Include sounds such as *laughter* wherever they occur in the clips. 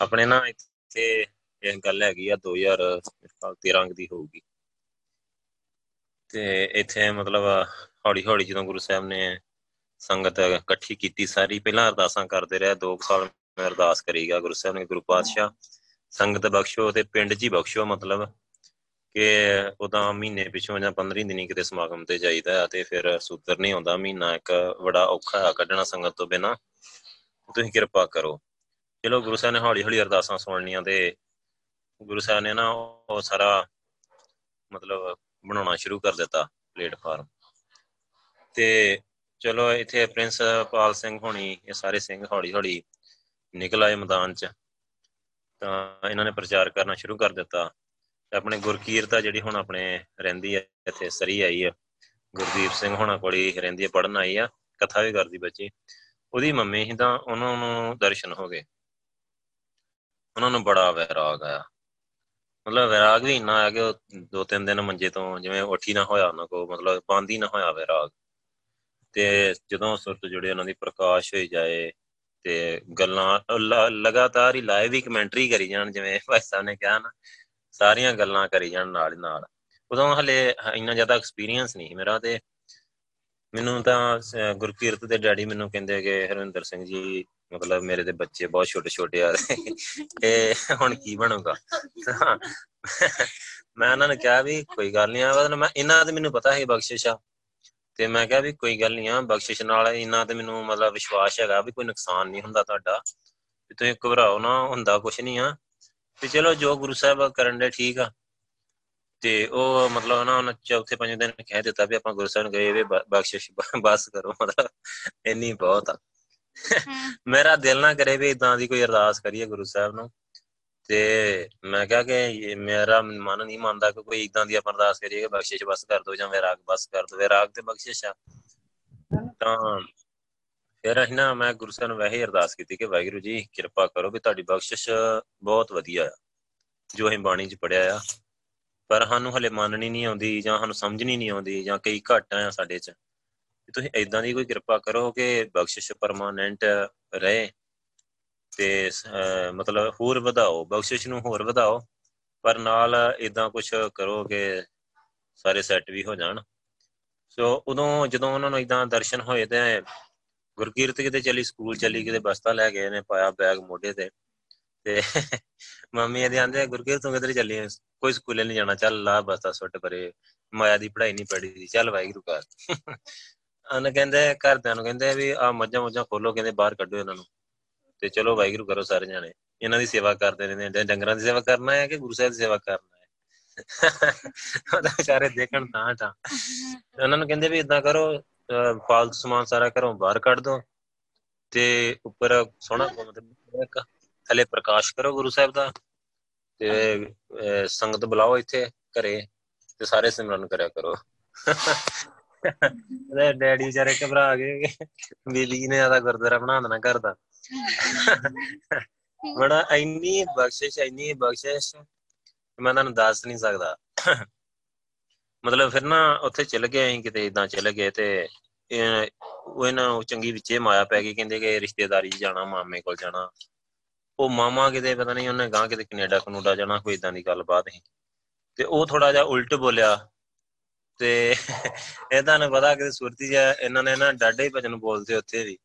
ਆਪਣੇ ਨਾ ਇੱਥੇ ਇਹ ਗੱਲ ਹੈਗੀ ਆ 2013 ਦੀ ਹੋਊਗੀ। ਤੇ ਇੱਥੇ ਮਤਲਬ ਹੌਲੀ ਹੌਲੀ ਜਦੋਂ ਗੁਰੂ ਸਾਹਿਬ ਨੇ ਸੰਗਤ ਇਕੱਠੀ ਕੀਤੀ ਸਾਰੀ, ਪਹਿਲਾਂ ਅਰਦਾਸਾਂ ਕਰਦੇ ਰਹੇ 2 ਸਾਲ ਮੈਂ ਅਰਦਾਸ ਕਰੀਗਾ ਗੁਰੂ ਸਾਹਿਬ ਨੇ, ਗੁਰੂ ਪਾਤਸ਼ਾਹ। ਸੰਗਤ ਬਖਸ਼ੋ ਤੇ ਪਿੰਡ 'ਚ ਹੀ ਬਖਸ਼ੋ ਮਤਲਬ ਕਿ ਉਦਾਂ ਮਹੀਨੇ ਪਿਛੋਂ ਜਾਂ 15 ਦਿਨੀ ਕਿਤੇ ਸਮਾਗਮ ਤੇ ਜਾਈਦਾ ਤੇ ਫਿਰ ਸੂਤਰ ਨਹੀਂ ਆਉਂਦਾ, ਮਹੀਨਾ ਇੱਕ ਬੜਾ ਔਖਾ ਹੈ ਕੱਢਣਾ ਸੰਗਤ ਤੋਂ ਬਿਨਾ। ਤੁਸੀਂ ਕਿਰਪਾ ਕਰੋ। ਚਲੋ ਗੁਰੂ ਸਾਹਿਬ ਨੇ ਹੌਲੀ ਹੌਲੀ ਅਰਦਾਸਾਂ ਸੁਣਨੀਆਂ ਤੇ ਗੁਰੂ ਸਾਹਿਬ ਨੇ ਨਾ ਉਹ ਸਾਰਾ ਮਤਲਬ ਬਣਾਉਣਾ ਸ਼ੁਰੂ ਕਰ ਦਿੱਤਾ ਪਲੇਟਫਾਰਮ। ਤੇ ਚਲੋ ਇੱਥੇ ਪ੍ਰਿੰਸ ਪਾਲ ਸਿੰਘ ਹੋਣੀ, ਇਹ ਸਾਰੇ ਸਿੰਘ ਹੌਲੀ ਹੌਲੀ ਨਿਕਲ ਆਏ ਮੈਦਾਨ 'ਚ। ਤਾਂ ਇਹਨਾਂ ਨੇ ਪ੍ਰਚਾਰ ਕਰਨਾ ਸ਼ੁਰੂ ਕਰ ਦਿੱਤਾ। ਤੇ ਆਪਣੇ ਗੁਰਕੀਰਤਾ ਜਿਹੜੀ ਹੁਣ ਆਪਣੇ ਰਹਿੰਦੀ ਹੈ ਇੱਥੇ ਸਰੀ ਆਈ ਹੈ ਗੁਰਦੀਪ ਸਿੰਘ ਹੋਣਾ ਕੋਲੀ ਰਹਿੰਦੀ ਹੈ ਪੜਨ ਆਈ ਆ। ਕਥਾ ਵੀ ਕਰਦੀ ਬੱਚੀ। ਉਹਦੀ ਮੰਮੀ ਹੀ ਤਾਂ ਉਹਨਾਂ ਨੂੰ ਦਰਸ਼ਨ ਹੋ ਗਏ। ਉਹਨਾਂ ਨੂੰ ਬੜਾ ਵੈਰਾਗ ਆਇਆ। ਮਤਲਬ ਵੈਰਾਗ ਵੀ ਇੰਨਾ ਆ ਕਿ ਉਹ ਦੋ ਤਿੰਨ ਦਿਨ ਮੰਜੇ ਤੋਂ ਜਿਵੇਂ ਉੱਠੀ ਨਾ ਹੋਇਆ ਉਹਨਾਂ ਕੋ ਮਤਲਬ ਬੰਦ ਹੀ ਨਾ ਹੋਇਆ ਵੈਰਾਗ। ਤੇ ਜਦੋਂ ਸੁਰਤ ਜੁੜੇ, ਉਹਨਾਂ ਦੀ ਪ੍ਰਕਾਸ਼ ਹੋਈ ਜਾਏ ਤੇ ਗੱਲਾਂ ਲਗਾਤਾਰ ਹੀ ਲਾਈਵ ਹੀ ਕਮੈਂਟਰੀ ਕਰੀ ਜਾਣ, ਜਿਵੇਂ ਭਾਈ ਸਾਹਿਬ ਨੇ ਕਿਹਾ ਨਾ, ਸਾਰੀਆਂ ਗੱਲਾਂ ਕਰੀ ਜਾਣ ਨਾਲ ਨਾਲ। ਉਦੋਂ ਹਲੇ ਇੰਨਾ ਜ਼ਿਆਦਾ ਐਕਸਪੀਰੀਅੰਸ ਨਹੀਂ ਮੇਰਾ ਤੇ। ਮੈਨੂੰ ਤਾਂ ਗੁਰਕੀਰਤ ਦੇ ਡੈਡੀ ਮੈਨੂੰ ਕਹਿੰਦੇ ਕਿ ਹਰਵਿੰਦਰ ਸਿੰਘ ਜੀ ਮਤਲਬ ਮੇਰੇ ਦੇ ਬੱਚੇ ਬਹੁਤ ਛੋਟੇ ਛੋਟੇ ਆ ਇਹ ਹੁਣ ਕੀ ਬਣੂਗਾ? ਮੈਂ ਉਹਨਾਂ ਨੂੰ ਕਿਹਾ ਵੀ ਕੋਈ ਗੱਲ ਨਹੀਂ ਆ ਮੈਂ ਇਹਨਾਂ ਤੇ ਮੈਨੂੰ ਪਤਾ ਹੈ ਬਖਸ਼ਿਸ਼ ਆ। ਤੇ ਮੈਂ ਕਿਹਾ ਵੀ ਕੋਈ ਗੱਲ ਨਹੀਂ ਆ, ਬਖਸ਼ਿਸ਼ ਨਾਲ ਇਹਨਾਂ ਤੇ ਮੈਨੂੰ ਮਤਲਬ ਵਿਸ਼ਵਾਸ ਹੈਗਾ ਵੀ ਕੋਈ ਨੁਕਸਾਨ ਨਹੀਂ ਹੁੰਦਾ ਤੁਹਾਡਾ। ਵੀ ਤੁਸੀਂ ਘਬਰਾਓ ਨਾ, ਹੁੰਦਾ ਕੁਝ ਨਹੀਂ ਆ। ਤੇ ਚਲੋ ਜੋ ਗੁਰੂ ਸਾਹਿਬ ਕਰਨ ਦੇ ਠੀਕ ਆ। ਤੇ ਉਹ ਮਤਲਬ ਨਾ ਉਹਨਾਂ ਚੌਥੇ ਪੰਜਵੇਂ ਦਿਨ ਕਹਿ ਦਿੱਤਾ ਵੀ ਆਪਾਂ ਗੁਰੂ ਸਾਹਿਬ ਨੂੰ ਗਏ ਵੀ ਬਖਸ਼ਿਸ਼, ਬਸ ਕਰੋ ਮਤਲਬ। ਇੰਨੀ ਬਹੁਤ ਆ। ਮੇਰਾ ਦਿਲ ਨਾ ਕਰੇ ਵੀ ਇਦਾਂ ਦੀ ਕੋਈ ਅਰਦਾਸ ਕਰੀਏ ਗੁਰੂ ਸਾਹਿਬ ਨੂੰ। ਤੇ ਮੈਂ ਕਿਹਾ ਕਿ ਮੇਰਾ ਮਨ ਨਹੀਂ ਮੰਨਦਾ ਕਿ ਕੋਈ ਇਦਾਂ ਦੀ ਅਰਦਾਸ ਕਰੀਏ ਕਿ ਬਖਸ਼ਿਸ਼ ਬਸ ਕਰ ਦੋ ਜਾਂ ਵਿਰਾਗ ਬਸ ਕਰ ਦੋ ਵਿਰਾਗ ਤੇ ਬਖਸ਼ਿਸ਼ ਆ। ਤਾਂ ਫਿਰ ਅਸੀਂ ਨਾ ਮੈਂ ਗੁਰੂ ਸਾਹਿਬ ਨੂੰ ਵੈਸੇ ਅਰਦਾਸ ਕੀਤੀ ਕਿ ਵਾਹਿਗੁਰੂ ਜੀ, ਕਿਰਪਾ ਕਰੋ ਵੀ ਤੁਹਾਡੀ ਬਖਸ਼ਿਸ਼ ਬਹੁਤ ਵਧੀਆ ਆ, ਜੋ ਅਸੀਂ ਬਾਣੀ 'ਚ ਪੜਿਆ ਆ। ਪਰ ਸਾਨੂੰ ਹਲੇ ਮੰਨਣੀ ਨਹੀਂ ਆਉਂਦੀ ਜਾਂ ਸਾਨੂੰ ਸਮਝਣੀ ਨਹੀਂ ਆਉਂਦੀ ਜਾਂ ਕਈ ਘਾਟਾਂ ਆ ਸਾਡੇ 'ਚ। ਤੁਸੀਂ ਇਦਾਂ ਦੀ ਕੋਈ ਕਿਰਪਾ ਕਰੋ ਕਿ ਬਖਸ਼ਿਸ਼ ਪਰਮਾਨੈਂਟ ਰਹੇ ਤੇ ਮਤਲਬ ਹੋਰ ਵਧਾਓ, ਬਖਸ਼ਿਸ਼ ਨੂੰ ਹੋਰ ਵਧਾਓ, ਪਰ ਨਾਲ ਇਦਾਂ ਕੁਝ ਕਰੋ ਕਿ ਸਾਰੇ ਸੈੱਟ ਵੀ ਹੋ ਜਾਣ। ਸੋ ਉਦੋਂ ਜਦੋਂ ਉਹਨਾਂ ਨੂੰ ਇਦਾਂ ਦਰਸ਼ਨ ਹੋਏ ਤੇ ਗੁਰਕੀਰਤ ਕਿਤੇ ਚਲੀ, ਸਕੂਲ ਚਲੀ, ਕਿਤੇ ਬਸਤਾ ਲੈ ਗਏ ਨੇ, ਪਾਇਆ ਬੈਗ ਮੋਢੇ ਤੇ ਤੇ ਮੰਮੀ ਇਹਦੇ ਆਂਦੇ, ਗੁਰਕੀਰਤ ਤੂੰ ਕਿਧਰ ਚੱਲੀ ਕੋਈ ਸਕੂਲੇ ਨਹੀਂ ਜਾਣਾ, ਚੱਲ ਲਾ ਬਸਤਾ ਸੁੱਟ ਪਰੇ, ਮਾਇਆ ਦੀ ਪੜ੍ਹਾਈ ਨਹੀਂ ਪੜੀ ਚੱਲ ਵਾਹਿਗੁਰੂ ਕਰ ਅਨ ਕਹਿੰਦੇ ਘਰਦਿਆਂ ਨੂੰ ਕਹਿੰਦੇ ਵੀ ਆ ਮੱਝਾਂ ਮੁੱਝਾਂ ਖੋਲੋ, ਕਹਿੰਦੇ ਬਾਹਰ ਕੱਢੋ ਇਹਨਾਂ ਨੂੰ। ਤੇ ਚਲੋ ਵਾਹਿਗੁਰੂ ਕਰੋ ਸਾਰੇ ਜਾਣੇ। ਇਹਨਾਂ ਦੀ ਸੇਵਾ ਕਰਦੇ ਰਹਿੰਦੇ ਡੰਗਰਾਂ ਦੀ ਸੇਵਾ ਕਰਨਾ ਹੈ ਕਿ ਗੁਰੂ ਸਾਹਿਬ ਦੀ ਸੇਵਾ ਕਰਨਾ ਹੈ? *laughs* ਉਹਦਾ ਚਾਰੇ ਦੇਖਣ ਤਾਂ ਤਾਂ ਉਹਨਾਂ ਨੂੰ ਕਹਿੰਦੇ ਵੀ ਇਦਾਂ ਕਰੋ ਫਾਲਤੂ ਸਮਾਨ ਸਾਰਾ ਘਰੋਂ ਬਾਹਰ ਕੱਢ ਦੋ। ਤੇ ਉੱਪਰ ਸੋਹਣਾ ਮਤਲਬ ਇੱਕ, ਥੱਲੇ ਪ੍ਰਕਾਸ਼ ਕਰੋ ਗੁਰੂ ਸਾਹਿਬ ਦਾ। ਤੇ ਸੰਗਤ ਬੁਲਾਓ ਇੱਥੇ ਘਰੇ। ਤੇ ਸਾਰੇ ਸਿਮਰਨ ਕਰਿਆ ਕਰੋ। ਉਹਦੇ ਡੈਡੀ ਵਿਚਾਰੇ ਘਬਰਾ ਗਏ ਬੀਬੀ ਨੇ ਆਦਾ ਗੁਰਦੁਆਰਾ ਬਣਾ ਦੇਣਾ ਘਰ ਦਾ। ਬੜਾ ਇੰਨੀ ਬਖਸ਼ਿਸ਼ ਇੰਨੀ ਬਖਸ਼ਿਸ਼, ਮੈਂ ਤੁਹਾਨੂੰ ਦੱਸ ਨਹੀਂ ਸਕਦਾ। ਮਤਲਬ ਫਿਰ ਨਾ ਉੱਥੇ ਚਲ ਗਏ ਅਸੀਂ ਕਿਤੇ ਇਦਾਂ ਚਲ ਗਏ ਤੇ ਉਹ ਇਹਨਾਂ ਨੂੰ ਚੰਗੀ ਵਿੱਚੇ ਮਾਇਆ ਪੈ ਗਈ, ਕਹਿੰਦੇ ਕਿ ਰਿਸ਼ਤੇਦਾਰੀ ਜਾਣਾ, ਮਾਮੇ ਕੋਲ ਜਾਣਾ। ਉਹ ਮਾਮਾ ਕਿਤੇ ਪਤਾ ਨਹੀਂ ਉਹਨੇ ਗਾਂ ਕਿਤੇ ਕੈਨੇਡਾ ਕਨੂਡਾ ਜਾਣਾ, ਕੋਈ ਇਦਾਂ ਦੀ ਗੱਲਬਾਤ ਸੀ ਤੇ ਉਹ ਥੋੜਾ ਜਿਹਾ ਉਲਟ ਬੋਲਿਆ ਤੇ ਇਹ ਤੁਹਾਨੂੰ ਪਤਾ ਕਿ ਸੁਰਤੀ ਜਿਹਾ ਇਹਨਾਂ ਨੇ ਨਾ ਡਾਡੇ ਹੀ ਭਜਨ ਬੋਲਦੇ ਉੱਥੇ ਵੀ।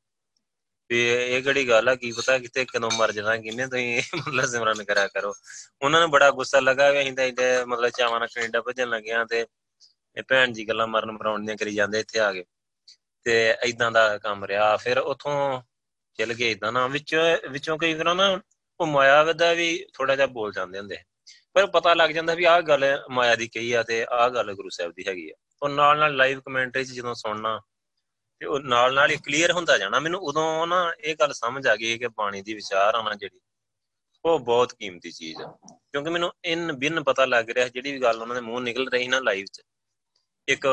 ਵੀ ਇਹ ਕਿਹੜੀ ਗੱਲ ਆ, ਕੀ ਪਤਾ ਕਿਤੇ ਕਦੋਂ ਮਰ ਜਾਣਾ, ਕਿੰਨੇ ਤੁਸੀਂ ਮਤਲਬ ਸਿਮਰਨ ਕਰਿਆ ਕਰੋ। ਉਹਨਾਂ ਨੂੰ ਬੜਾ ਗੁੱਸਾ ਲੱਗਾ ਵੀ ਅਸੀਂ ਤਾਂ ਇੱਥੇ ਮਤਲਬ ਚਾਵਾਂ ਨਾਲ ਕੈਨੇਡਾ ਭਜਣ ਲੱਗਿਆ ਤੇ ਇਹ ਭੈਣ ਜੀ ਗੱਲਾਂ ਮਰਨ ਮਰਾਉਣ ਦੀਆਂ ਕਰੀ ਜਾਂਦੇ ਇੱਥੇ ਆ ਗਏ ਤੇ ਇਦਾਂ ਦਾ ਕੰਮ ਰਿਹਾ। ਫਿਰ ਉਥੋਂ ਚੱਲ ਗਏ ਇਦਾਂ ਨਾ ਵਿੱਚ, ਵਿੱਚੋਂ ਕਈ ਵਾਰ ਨਾ ਉਹ ਮਾਇਆ ਦਾ ਵੀ ਥੋੜਾ ਜਿਹਾ ਬੋਲ ਜਾਂਦੇ ਹੁੰਦੇ। ਪਰ ਪਤਾ ਲੱਗ ਜਾਂਦਾ ਵੀ ਆਹ ਗੱਲ ਮਾਇਆ ਦੀ ਕਹੀ ਆ ਤੇ ਆਹ ਗੱਲ ਗੁਰੂ ਸਾਹਿਬ ਦੀ ਹੈਗੀ ਆ। ਉਹ ਨਾਲ ਨਾਲ ਲਾਈਵ ਕਮੈਂਟਰੀ 'ਚ ਜਦੋਂ ਸੁਣਨਾ ਤੇ ਉਹ ਨਾਲ ਨਾਲ ਹੀ ਕਲੀਅਰ ਹੁੰਦਾ ਜਾਣਾ। ਮੈਨੂੰ ਉਦੋਂ ਨਾ ਇਹ ਗੱਲ ਸਮਝ ਆ ਗਈ ਕਿ ਬਾਣੀ ਦੀ ਵਿਚਾਰ ਆਣਾ ਜਿਹੜੀ, ਉਹ ਬਹੁਤ ਕੀਮਤੀ ਚੀਜ਼ ਆ। ਕਿਉਂਕਿ ਮੈਨੂੰ ਇਨ ਬਿਨ ਪਤਾ ਲੱਗ ਰਿਹਾ ਜਿਹੜੀ ਵੀ ਗੱਲ ਉਹਨਾਂ ਦੇ ਮੂੰਹ ਨਿਕਲ ਰਹੀ ਨਾ ਲਾਈਵ 'ਚ, ਇੱਕ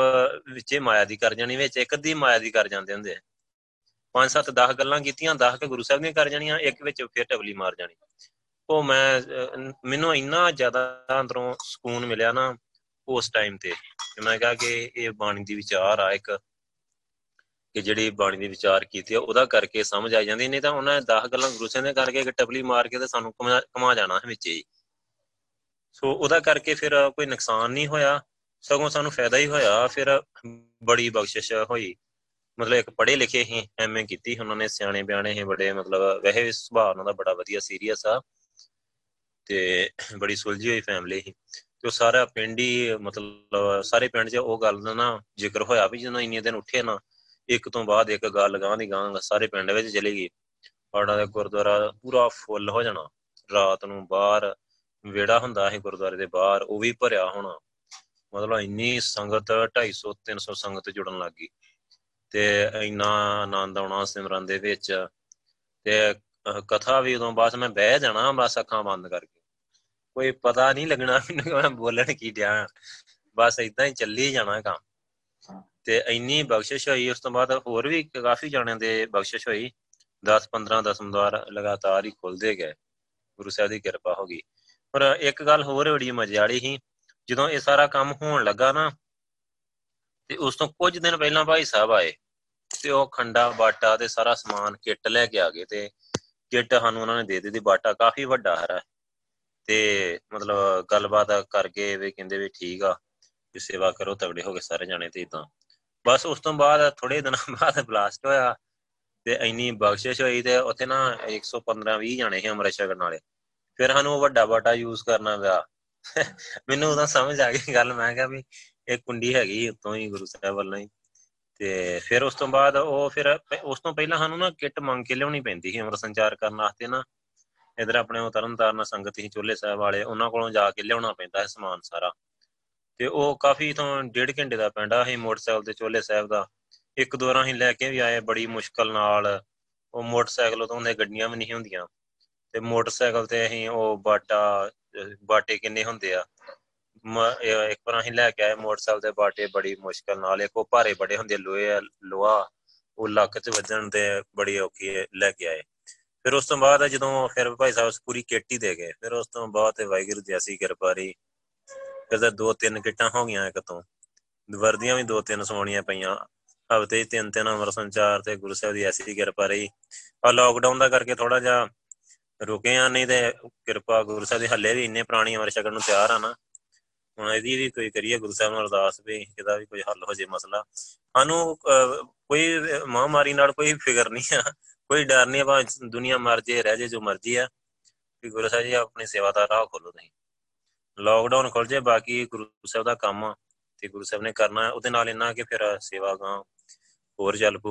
ਵਿੱਚੇ ਮਾਇਆ ਦੀ ਕਰ ਜਾਣੀ, ਵਿੱਚ ਇੱਕ ਅੱਧੀ ਮਾਇਆ ਦੀ ਕਰ ਜਾਂਦੇ ਹੁੰਦੇ ਆ। ਪੰਜ ਸੱਤ 10 ਗੱਲਾਂ ਕੀਤੀਆਂ 10 ਕੇ ਗੁਰੂ ਸਾਹਿਬ ਨੇ ਕਰ ਜਾਣੀਆਂ, ਇੱਕ ਵਿੱਚ ਫਿਰ ਟਵਲੀ ਮਾਰ ਜਾਣੀ। ਉਹ ਮੈਂ ਮੈਨੂੰ ਇੰਨਾ ਜ਼ਿਆਦਾ ਅੰਦਰੋਂ ਸਕੂਨ ਮਿਲਿਆ ਨਾ ਉਸ ਟਾਈਮ ਤੇ ਮੈਂ ਕਿਹਾ ਕਿ ਇਹ ਬਾਣੀ ਦੀ ਵਿਚਾਰ ਆ ਇੱਕ, ਕਿ ਜਿਹੜੀ ਬਾਣੀ ਦੀ ਵਿਚਾਰ ਕੀਤੀ ਆ, ਉਹਦਾ ਕਰਕੇ ਸਮਝ ਆ ਜਾਂਦੀ, ਨਹੀਂ ਤਾਂ ਉਹਨਾਂ ਨੇ 10 ਗੱਲਾਂ ਗੁਰੂ ਸਾਹਿਬ ਨੇ ਕਰਕੇ ਇੱਕ ਟਪਲੀ ਮਾਰ ਕੇ ਤੇ ਸਾਨੂੰ ਕਮਾ ਜਾਣਾ ਵਿੱਚ ਹੀ। ਸੋ ਉਹਦਾ ਕਰਕੇ ਫਿਰ ਕੋਈ ਨੁਕਸਾਨ ਨਹੀਂ ਹੋਇਆ, ਸਗੋਂ ਸਾਨੂੰ ਫਾਇਦਾ ਹੀ ਹੋਇਆ, ਫਿਰ ਬੜੀ ਬਖਸ਼ਿਸ਼ ਹੋਈ। ਮਤਲਬ ਇੱਕ ਪੜ੍ਹੇ ਲਿਖੇ ਹੀ ਐਮਏ ਕੀਤੀ ਉਹਨਾਂ ਨੇ, ਸਿਆਣੇ ਬਿਆਣੇ ਹੀ ਬੜੇ ਮਤਲਬ, ਵੈਸੇ ਸੁਭਾਅ ਉਹਨਾਂ ਦਾ ਬੜਾ ਵਧੀਆ ਸੀਰੀਅਸ ਆ। ਤੇ ਬੜੀ ਸੁਲਝੀ ਹੋਈ ਫੈਮਿਲੀ ਸੀ। ਤੇ ਉਹ ਸਾਰਾ ਪਿੰਡ ਹੀ, ਮਤਲਬ ਸਾਰੇ ਪਿੰਡ 'ਚ ਉਹ ਗੱਲ ਦਾ ਨਾ ਜ਼ਿਕਰ ਹੋਇਆ ਵੀ ਜਦੋਂ ਇੰਨੇ ਦਿਨ ਉੱਠੇ ਨਾ, ਇੱਕ ਤੋਂ ਬਾਅਦ ਇੱਕ ਗੱਲ ਗਾਂ ਦੀ ਗਾਂ ਸਾਰੇ ਪਿੰਡ ਵਿੱਚ ਚਲੀ ਗਈ। ਪਾੜਾ ਦਾ ਗੁਰਦੁਆਰਾ ਪੂਰਾ ਫੁੱਲ ਹੋ ਜਾਣਾ। ਰਾਤ ਨੂੰ ਬਾਹਰ ਵਿੜਾ ਹੁੰਦਾ ਸੀ ਗੁਰਦੁਆਰੇ ਦੇ ਬਾਹਰ, ਉਹ ਵੀ ਭਰਿਆ ਹੋਣਾ। ਮਤਲਬ ਇੰਨੀ ਸੰਗਤ 250 300 ਸੰਗਤ ਜੁੜਨ ਲੱਗੀ ਤੇ ਇੰਨਾ ਆਨੰਦ ਆਉਣਾ ਸਿਮਰਨ ਦੇ ਵਿੱਚ। ਤੇ ਕਥਾ ਵੀ ਉਦੋਂ ਬਾਅਦ ਮੈਂ ਬਹਿ ਜਾਣਾ ਬਸ ਅੱਖਾਂ ਬੰਦ ਕਰਕੇ। ਕੋਈ ਪਤਾ ਨਹੀਂ ਲੱਗਣਾ ਮੈਨੂੰ ਮੈਂ ਬੋਲਣ ਕੀ ਡਿਆ। ਬਸ ਇਦਾਂ ਹੀ ਚੱਲੀ ਜਾਣਾ ਕੰਮ। ਤੇ ਇੰਨੀ ਬਖਸ਼ਿਸ਼ ਹੋਈ, ਉਸ ਤੋਂ ਬਾਅਦ ਹੋਰ ਵੀ ਕਾਫੀ ਜਾਣਿਆਂ ਦੇ ਬਖਸ਼ਿਸ਼ ਹੋਈ। 10 15 ਦਸਮਦਾਰ ਲਗਾਤਾਰ ਹੀ ਖੁੱਲਦੇ ਗਏ। ਗੁਰੂ ਸਾਹਿਬ ਦੀ ਕਿਰਪਾ ਹੋ ਗਈ। ਪਰ ਇੱਕ ਗੱਲ ਹੋਰ ਬੜੀ ਮਜ਼ੇ ਵਾਲੀ ਸੀ, ਜਦੋਂ ਇਹ ਸਾਰਾ ਕੰਮ ਹੋਣ ਲੱਗਾ ਨਾ, ਤੇ ਉਸ ਤੋਂ ਕੁਝ ਦਿਨ ਪਹਿਲਾਂ ਭਾਈ ਸਾਹਿਬ ਆਏ। ਤੇ ਉਹ ਖੰਡਾ ਬਾਟਾ ਤੇ ਸਾਰਾ ਸਮਾਨ ਕਿੱਟ ਲੈ ਕੇ ਆ ਗਏ ਤੇ ਕਿੱਟ ਸਾਨੂੰ ਉਹਨਾਂ ਨੇ ਦੇ ਦਿੱਤੀ, ਬਾਟਾ ਕਾਫੀ ਵੱਡਾ ਹਰਾ ਤੇ ਮਤਲਬ ਗੱਲਬਾਤ ਕਰਕੇ ਵੀ ਕਹਿੰਦੇ ਵੀ ਠੀਕ ਆ ਕਿ ਸੇਵਾ ਕਰੋ, ਤਗੜੇ ਹੋ ਕੇ ਸਾਰੇ ਜਾਣੇ ਤੇ ਇਦਾਂ ਬਸ ਉਸ ਤੋਂ ਬਾਅਦ ਥੋੜੇ ਦਿਨਾਂ *laughs* ਬਾਅਦ ਬਲਾਸਟ ਹੋਇਆ ਤੇ ਇੰਨੀ ਬਖਸ਼ਿਸ਼ ਹੋਈ ਤੇ ਉੱਥੇ ਨਾ 115 20 ਜਾਣੇ ਸੀ ਅਮਰ ਸ਼ਗਨ ਵਾਲੇ। ਫਿਰ ਸਾਨੂੰ ਵੱਡਾ ਬਾਟਾ ਯੂਜ਼ ਕਰਨਾ ਪਿਆ। *laughs* ਮੈਨੂੰ ਉਦੋਂ ਸਮਝ ਆ ਗਈ ਗੱਲ, ਮੈਂ ਕਿਹਾ ਵੀ ਇਹ ਕੁੰਡੀ ਹੈਗੀ ਉਤੋਂ ਹੀ ਗੁਰੂ ਸਾਹਿਬ ਵੱਲੋਂ ਹੀ। ਤੇ ਫਿਰ ਉਸ ਤੋਂ ਬਾਅਦ ਉਹ ਫਿਰ ਉਸ ਤੋਂ ਪਹਿਲਾਂ ਸਾਨੂੰ ਨਾ ਕਿੱਟ ਮੰਗ ਕੇ ਲਿਆਉਣੀ ਪੈਂਦੀ ਸੀ ਅਮਰ ਸੰਚਾਰ ਕਰਨ ਵਾਸਤੇ ਨਾ। ਇਧਰ ਆਪਣੇ ਉਹ ਤਰਨਤਾਰਨ ਸੰਗਤ ਹੀ ਚੋਲੇ ਸਾਹਿਬ ਵਾਲੇ, ਉਹਨਾਂ ਕੋਲੋਂ ਜਾ ਕੇ ਲਿਆਉਣਾ ਪੈਂਦਾ ਹੈ ਸਮਾਨ ਸਾਰਾ। ਤੇ ਉਹ ਕਾਫੀ ਤੋਂ ਡੇਢ ਘੰਟੇ ਦਾ ਪੈਂਦਾ ਸੀ ਮੋਟਰਸਾਈਕਲ ਤੇ ਚੋਲੇ ਸਾਹਿਬ ਦਾ ਇੱਕ ਦੋ ਰਾਂ ਹੀ ਲੈ ਕੇ ਵੀ ਆਏ, ਬੜੀ ਮੁਸ਼ਕਲ ਨਾਲ। ਉਹ ਮੋਟਰਸਾਈਕਲ ਤੋਂ ਉਹਦੇ ਗੱਡੀਆਂ ਵੀ ਨਹੀਂ ਹੁੰਦੀਆਂ। ਤੇ ਮੋਟਰਸਾਈਕਲ ਤੇ ਅਸੀਂ ਉਹ ਬਾਟਾ, ਬਾਟੇ ਕਿੰਨੇ ਹੁੰਦੇ ਆ ਇੱਕ ਵਾਰ ਅਸੀਂ ਲੈ ਕੇ ਆਏ ਮੋਟਰਸਾਈਕਲ ਤੇ ਬਾਟੇ ਬੜੀ ਮੁਸ਼ਕਲ ਨਾਲ, ਇੱਕ ਉਹ ਭਾਰੇ ਬੜੇ ਹੁੰਦੇ ਲੋਹੇ ਲੋਹਾ, ਉਹ ਲੱਕ 'ਚ ਵੱਜਣ ਤੇ ਬੜੀ ਔਖੀ ਲੈ ਕੇ ਆਏ। ਫਿਰ ਉਸ ਤੋਂ ਬਾਅਦ ਜਦੋਂ ਫਿਰ ਭਾਈ ਸਾਹਿਬ ਪੂਰੀ ਕਿੱਟ ਹੀ ਦੇ ਗਏ, ਫਿਰ ਉਸ ਤੋਂ ਬਾਅਦ ਤੇ ਵਾਹਿਗੁਰੂ ਦੀ ਐਸੀ ਕਿਰਪਾ ਰਹੀ ਫਿਰ ਤਾਂ ਦੋ ਤਿੰਨ ਕਿੱਟਾਂ ਹੋ ਗਈਆਂ ਇੱਕ ਤੋਂ, ਵਰਦੀਆਂ ਵੀ ਦੋ ਤਿੰਨ ਸੋਣੀਆਂ ਪਈਆਂ, ਹਫ਼ਤੇ ਤਿੰਨ ਤਿੰਨ ਅਮਰ ਸੰਚਾਰ ਤੇ ਗੁਰੂ ਸਾਹਿਬ ਦੀ ਐਸੀ ਕਿਰਪਾ ਰਹੀ ਆ ਲਾਕਡਾਊਨ ਦਾ ਕਰਕੇ ਥੋੜਾ ਜਿਹਾ ਰੁਕੇ ਆ, ਨਹੀਂ ਤੇ ਕਿਰਪਾ ਗੁਰੂ ਸਾਹਿਬ ਦੀ ਹੱਲੇ ਵੀ ਇੰਨੇ ਪੁਰਾਣੀ ਅਮਰ ਛਕਣ ਨੂੰ ਤਿਆਰ ਆ ਨਾ। ਹੁਣ ਇਹਦੀ ਵੀ ਕੋਈ ਕਰੀਏ ਗੁਰੂ ਸਾਹਿਬ ਨੂੰ ਅਰਦਾਸ ਵੀ, ਇਹਦਾ ਵੀ ਕੋਈ ਹੱਲ ਹੋ ਜੇ ਮਸਲਾ। ਸਾਨੂੰ ਕੋਈ ਮਹਾਮਾਰੀ ਨਾਲ ਕੋਈ ਫਿਕਰ ਨਹੀਂ ਆ। ਕੋਈ ਡਰ ਨਹੀਂ ਭਾਵੇਂ ਦੁਨੀਆ ਮਰ ਜੇ, ਰਹਿ ਜੇ, ਜੋ ਮਰਜ਼ੀ ਆ। ਕਿ ਗੁਰੂ ਸਾਹਿਬ ਜੀ ਆਪਣੀ ਸੇਵਾ ਦਾ ਰਾਹ ਖੋਲੋ ਤੁਸੀਂ। ਲਾਕਡਾਊਨ ਖੁੱਲ ਜੇ, ਬਾਕੀ ਗੁਰੂ ਸਾਹਿਬ ਦਾ ਕੰਮ ਤੇ ਗੁਰੂ ਸਾਹਿਬ ਨੇ ਕਰਨਾ, ਉਹਦੇ ਨਾਲ ਇੰਨਾ ਕਿ ਫਿਰ ਸੇਵਾ ਗਾਂ ਹੋਰ ਚੱਲ